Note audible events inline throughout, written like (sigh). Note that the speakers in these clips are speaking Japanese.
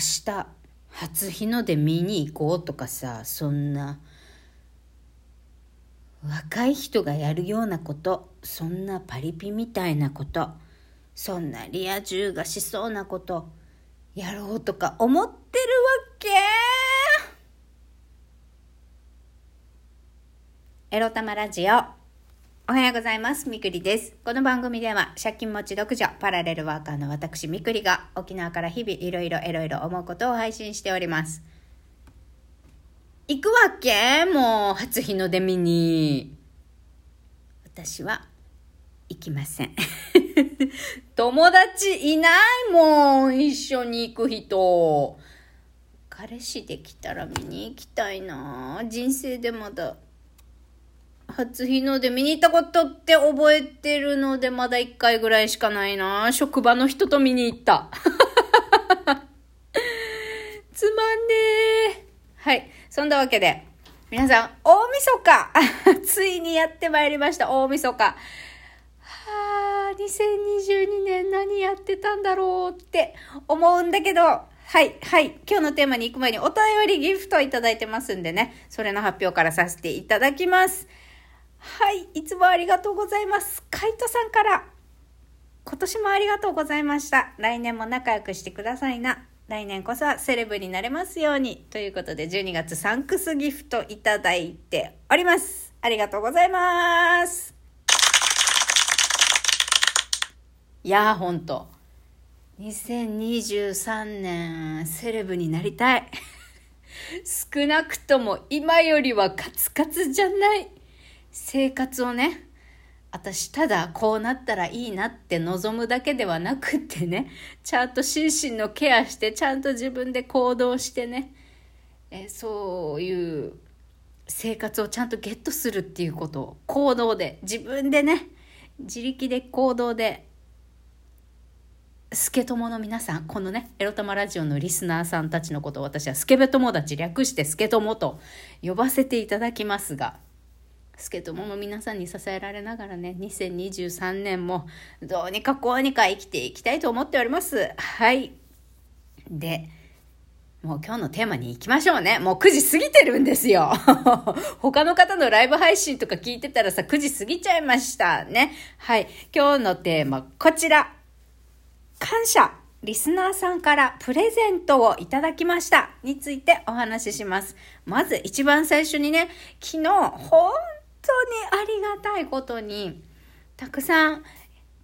日初日の出見に行こうとかさそんな若い人がやるようなことそんなパリピみたいなことそんなリア充がしそうなことやろうとか思ってるわけ。エロ玉ラジオ。おはようございます。みくりです。この番組では借金持ち独女パラレルワーカーの私みくりが沖縄から日々いろいろいろいろ思うことを配信しております。行くわけ？もう初日の出見に。私は行きません。(laughs) 友達いない？もん、一緒に行く人。彼氏できたら見に行きたいな人生でまだ初日の出見に行ったことって覚えてるのでまだ1回ぐらいしかないな職場の人と見に行った。(laughs) つまんねえ。はい。そんなわけで、皆さん、大晦日 (laughs) ついにやってまいりました、大晦日。はあ、2022年何やってたんだろうって思うんだけど、はい、はい。今日のテーマに行く前にお便りギフトいただいてますんでね、それの発表からさせていただきます。はい、いつもありがとうございます。カイトさんから、今年もありがとうございました。来年も仲良くしてくださいな。来年こそはセレブになれますように。ということで、12月サンクスギフトいただいております。ありがとうございます。いやー、ほんと。2023年、セレブになりたい。少なくとも今よりはカツカツじゃない。生活をね、私ただこうなったらいいなって望むだけではなくってね、(laughs) ちゃんと心身のケアして、ちゃんと自分で行動してね、えそういう生活をちゃんとゲットするっていうことを行動で、自分でね、自力で行動で、スケ友の皆さん、このね、エロ玉ラジオのリスナーさんたちのことを私はスケベ友達略してスケ友と呼ばせていただきますが、スケ友の皆さんに支えられながらね、2023年もどうにかこうにか生きていきたいと思っております。はい。で、もう今日のテーマに行きましょうね。もう9時過ぎてるんですよ。(laughs) 他の方のライブ配信とか聞いてたらさ、9時過ぎちゃいましたね。はい。今日のテーマ、こちら。感謝。リスナーさんからプレゼントをいただきました。についてお話しします。まず一番最初にね、昨日、本当にありがたいことに、たくさん、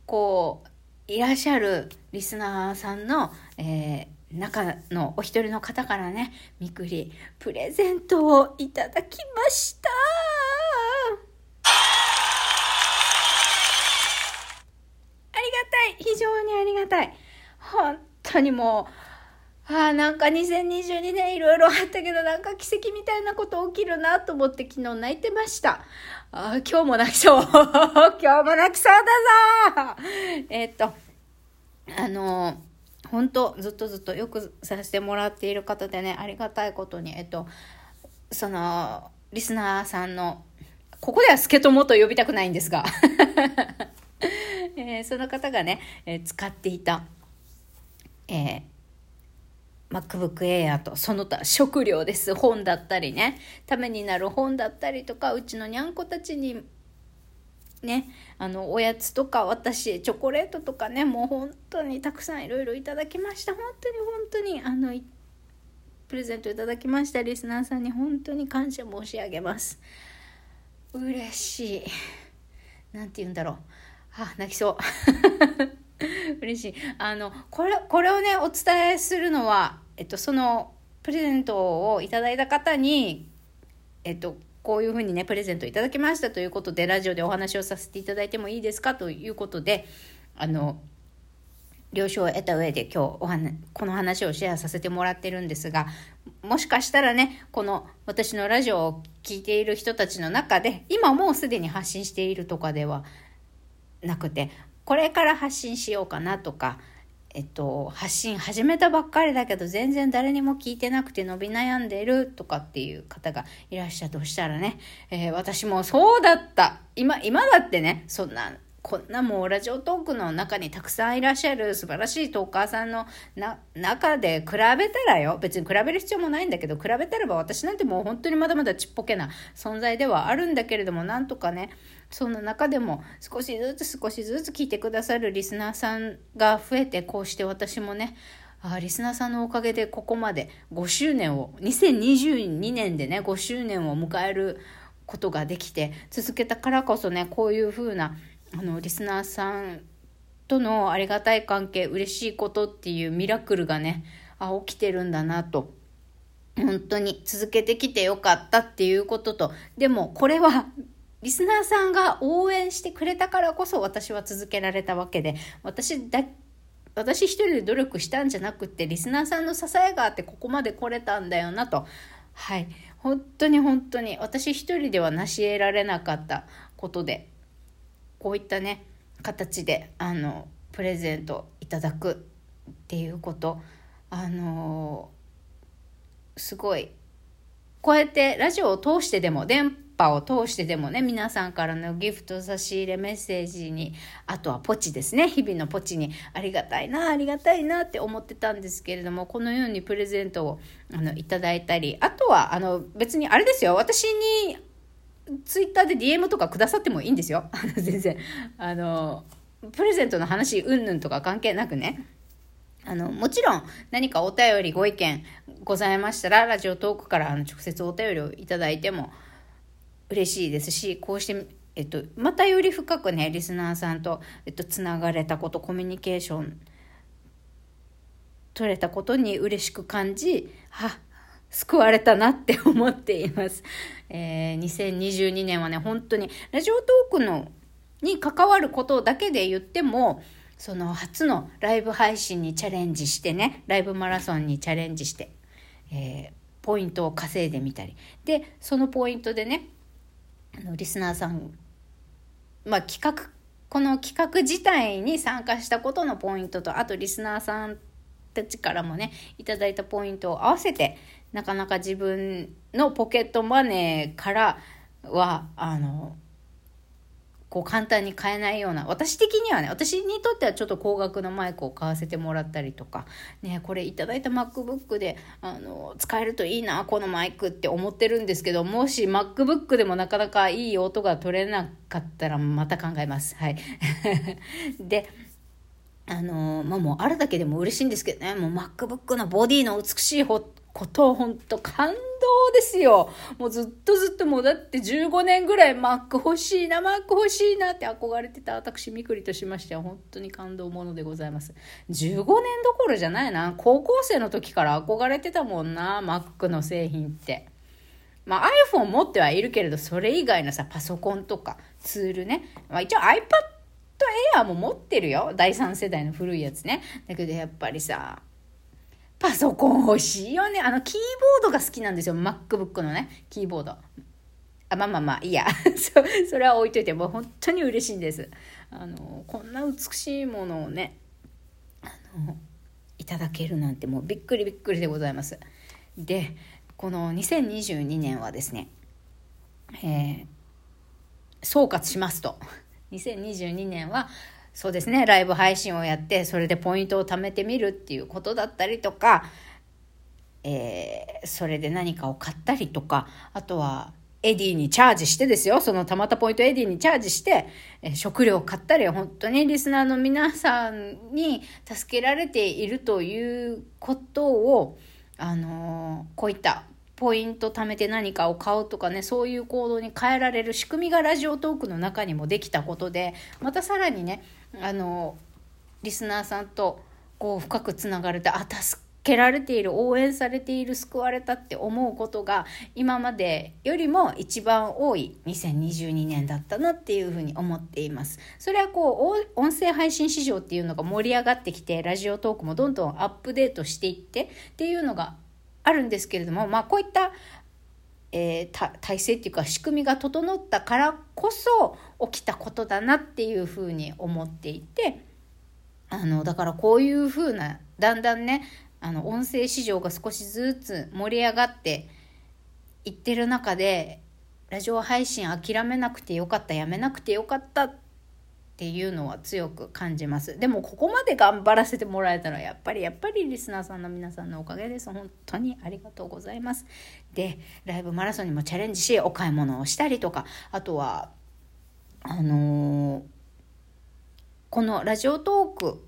こう、いらっしゃるリスナーさんの、えー、中のお一人の方からね、みくり、プレゼントをいただきました。ありがたい。非常にありがたい。本当にもう、ああ、なんか2022年いろいろあったけど、なんか奇跡みたいなこと起きるなと思って昨日泣いてました。あ、今日も泣きそう。(laughs) 今日も泣きそうだぞえ、っと、あの、本当ずっとずっとよくさせてもらっている方でね、ありがたいことに、えっと、その、リスナーさんの、ここではスケトモと呼びたくないんですが、(laughs) えー、その方がね、えー、使っていた、えー、MacBook Air とその他食料です本だったりね。ためになる本だったりとかうちのにゃんこたちにねあのおやつとか私チョコレートとかねもう本当にたくさんいろいろいただきました。本当に本当にあのプレゼントいただきました。リスナーさんに本当に感謝申し上げます。嬉しい。なんて言うんだろう。あ泣きそう。(laughs) 嬉しい。あのこれこれをねお伝えするのは、えっと、そのプレゼントをいただいた方に、えっと、こういうふうにねプレゼントいただきましたということでラジオでお話をさせていただいてもいいですか？ということであの了承を得た上で今日お話この話をシェアさせてもらってるんですがもしかしたらねこの私のラジオを聴いている人たちの中で今もうすでに発信しているとかではなくてこれから発信しようかなとか、えっと、発信始めたばっかりだけど全然誰にも聞いてなくて伸び悩んでるとかっていう方がいらっしゃるとしたらね、えー、私もそうだった。今今だってねそんなこんなもうラジオトークの中にたくさんいらっしゃる素晴らしいトーカーさんの中で比べたらよ。別に比べる必要もないんだけど比べたらば私なんてもう本当にまだまだちっぽけな存在ではあるんだけれどもなんとかねその中でも少しずつ少しずつ聞いてくださるリスナーさんが増えてこうして私もねあリスナーさんのおかげでここまで5周年を2022年でね5周年を迎えることができて続けたからこそねこういう風なあのリスナーさんとのありがたい関係嬉しいことっていうミラクルがねあ起きてるんだなと。本当に続けてきてよかったっていうことと。でもこれはリスナーさんが応援してくれたからこそ私は続けられたわけで。私だ私一人で努力したんじゃなくてリスナーさんの支えがあってここまで来れたんだよなと。はい。本当に本当に私一人では成し得られなかったことで。こういったね形であのプレゼントいただくっていうこと。あのすごい。こうやってラジオを通してでも電波を通してでもね皆さんからのギフト差し入れメッセージにあとはポチですね。日々のポチにありがたいなありがたいなって思ってたんですけれどもこのようにプレゼントをあのいただいたりあとはあの別にあれですよ。私にツイッターで DM とかくださってもいいんですよ。(laughs) 全然。あの、プレゼントの話、うんぬんとか関係なくね。あの、もちろん何かお便り、ご意見ございましたら、ラジオトークからあの直接お便りをいただいても嬉しいですし、こうして、えっと、またより深くね、リスナーさんと、えっと、つながれたこと、コミュニケーション取れたことに嬉しく感じ、あ、救われたなって思っています。(laughs) えー、2022年はね、本当に、ラジオトークの、に関わることだけで言っても、その初のライブ配信にチャレンジしてね、ライブマラソンにチャレンジして、えー、ポイントを稼いでみたり。で、そのポイントでね、あの、リスナーさん、まあ企画、この企画自体に参加したことのポイントと、あとリスナーさんたちからもね、いただいたポイントを合わせて、なかなか自分のポケットマネーからは、あの、こう簡単に買えないような私的にはね私にとってはちょっと高額のマイクを買わせてもらったりとかねこれいただいた MacBook であの使えるといいなこのマイクって思ってるんですけどもし MacBook でもなかなかいい音が取れなかったらまた考えます。はい。(laughs) であのまあもうあるだけでも嬉しいんですけどね。もう MacBook のボディの美しいことを本当感動ですよ。もうずっとずっともうだって15年ぐらいマック欲しいな、マック欲しいなって憧れてた私みくりとしましては本当に感動ものでございます。15年どころじゃないな。高校生の時から憧れてたもんな、マックの製品って。まあ iPhone 持ってはいるけれど、それ以外のさ、パソコンとかツールね。まあ一応 iPad Air も持ってるよ。第3世代の古いやつね。だけどやっぱりさ、パソコン欲しいよね。あの、キーボードが好きなんですよ。MacBook のね、キーボード。あまあまあまあ、いいや。(laughs) そそれは置いといて、もう本当に嬉しいんです。あの、こんな美しいものをね、あの、いただけるなんてもうびっくりびっくりでございます。で、この2022年はですね、えー、総括しますと、(laughs) 2022年はそうですね、ライブ配信をやって、それでポイントを貯めてみるっていうことだったりとか、えー、それで何かを買ったりとか、あとは、エディにチャージしてですよ。そのたまたポイントエディにチャージして、え、食料を買ったり、本当にリスナーの皆さんに助けられているということを、あのー、こういったポイント貯めて何かを買うとかねそういう行動に変えられる仕組みがラジオトークの中にもできたことでまたさらにねあのリスナーさんとこう深くつながれてあ助けられている応援されている救われたって思うことが今までよりも一番多い2022年だったなっていうふうに思っています。それはこう音声配信市場っていうのが盛り上がってきてラジオトークもどんどんアップデートしていってっていうのがあるんですけれども、まあ、こういった、えー、体制っていうか仕組みが整ったからこそ起きたことだなっていうふうに思っていてあのだからこういうふうなだんだんねあの音声市場が少しずつ盛り上がっていってる中でラジオ配信諦めなくてよかったやめなくてよかったってっていうのは強く感じます。でもここまで頑張らせてもらえたのはやっぱりやっぱりリスナーさんの皆さんのおかげです。本当にありがとうございます。でライブマラソンにもチャレンジしお買い物をしたりとかあとはあのー、このラジオトーク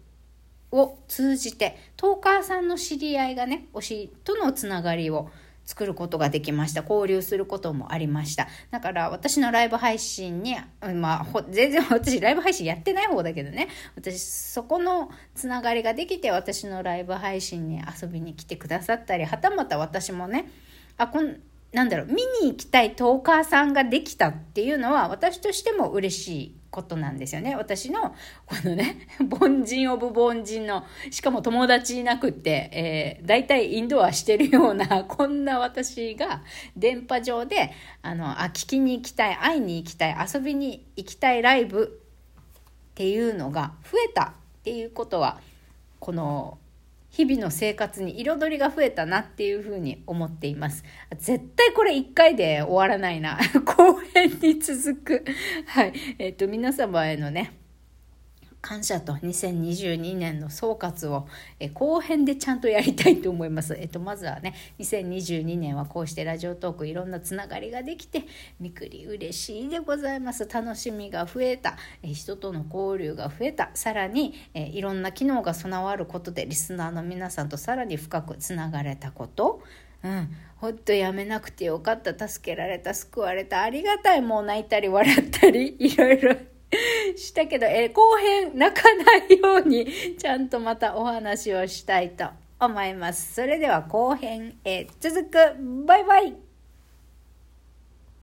を通じてトーカーさんの知り合いがね推しとのつながりを作ることができました。交流することもありました。だから私のライブ配信にまあ全然私ライブ配信やってない方だけどね。私そこのつながりができて私のライブ配信に遊びに来てくださったりはたまた私もねあこんなんだろう見に行きたいトーカーさんができたっていうのは私としても嬉しいことなんですよね。私の、このね、(laughs) 凡人オブ凡人の、しかも友達いなくって、えー、大体インドアしてるような、(laughs) こんな私が、電波上で、あの、あ、聞きに行きたい、会いに行きたい、遊びに行きたいライブっていうのが増えたっていうことは、この、日々の生活に彩りが増えたなっていうふうに思っています。絶対これ一回で終わらないな。(laughs) 後編に続く。はい。えっ、ー、と、皆様へのね、感謝と2022年の総括を、え後編でちゃんとやりたいと思います。えっと、まずはね、2022年はこうしてラジオトークいろんなつながりができて、みくり嬉しいでございます。楽しみが増えた、え人との交流が増えた、さらに、えいろんな機能が備わることで、リスナーの皆さんとさらに深くつながれたこと、うん、ほっとやめなくてよかった、助けられた、救われた、ありがたい、もう泣いたり笑ったり、いろいろ。したけど、えー、後編泣かないようにちゃんとまたお話をしたいと思います。それでは後編へ続く。バイバイ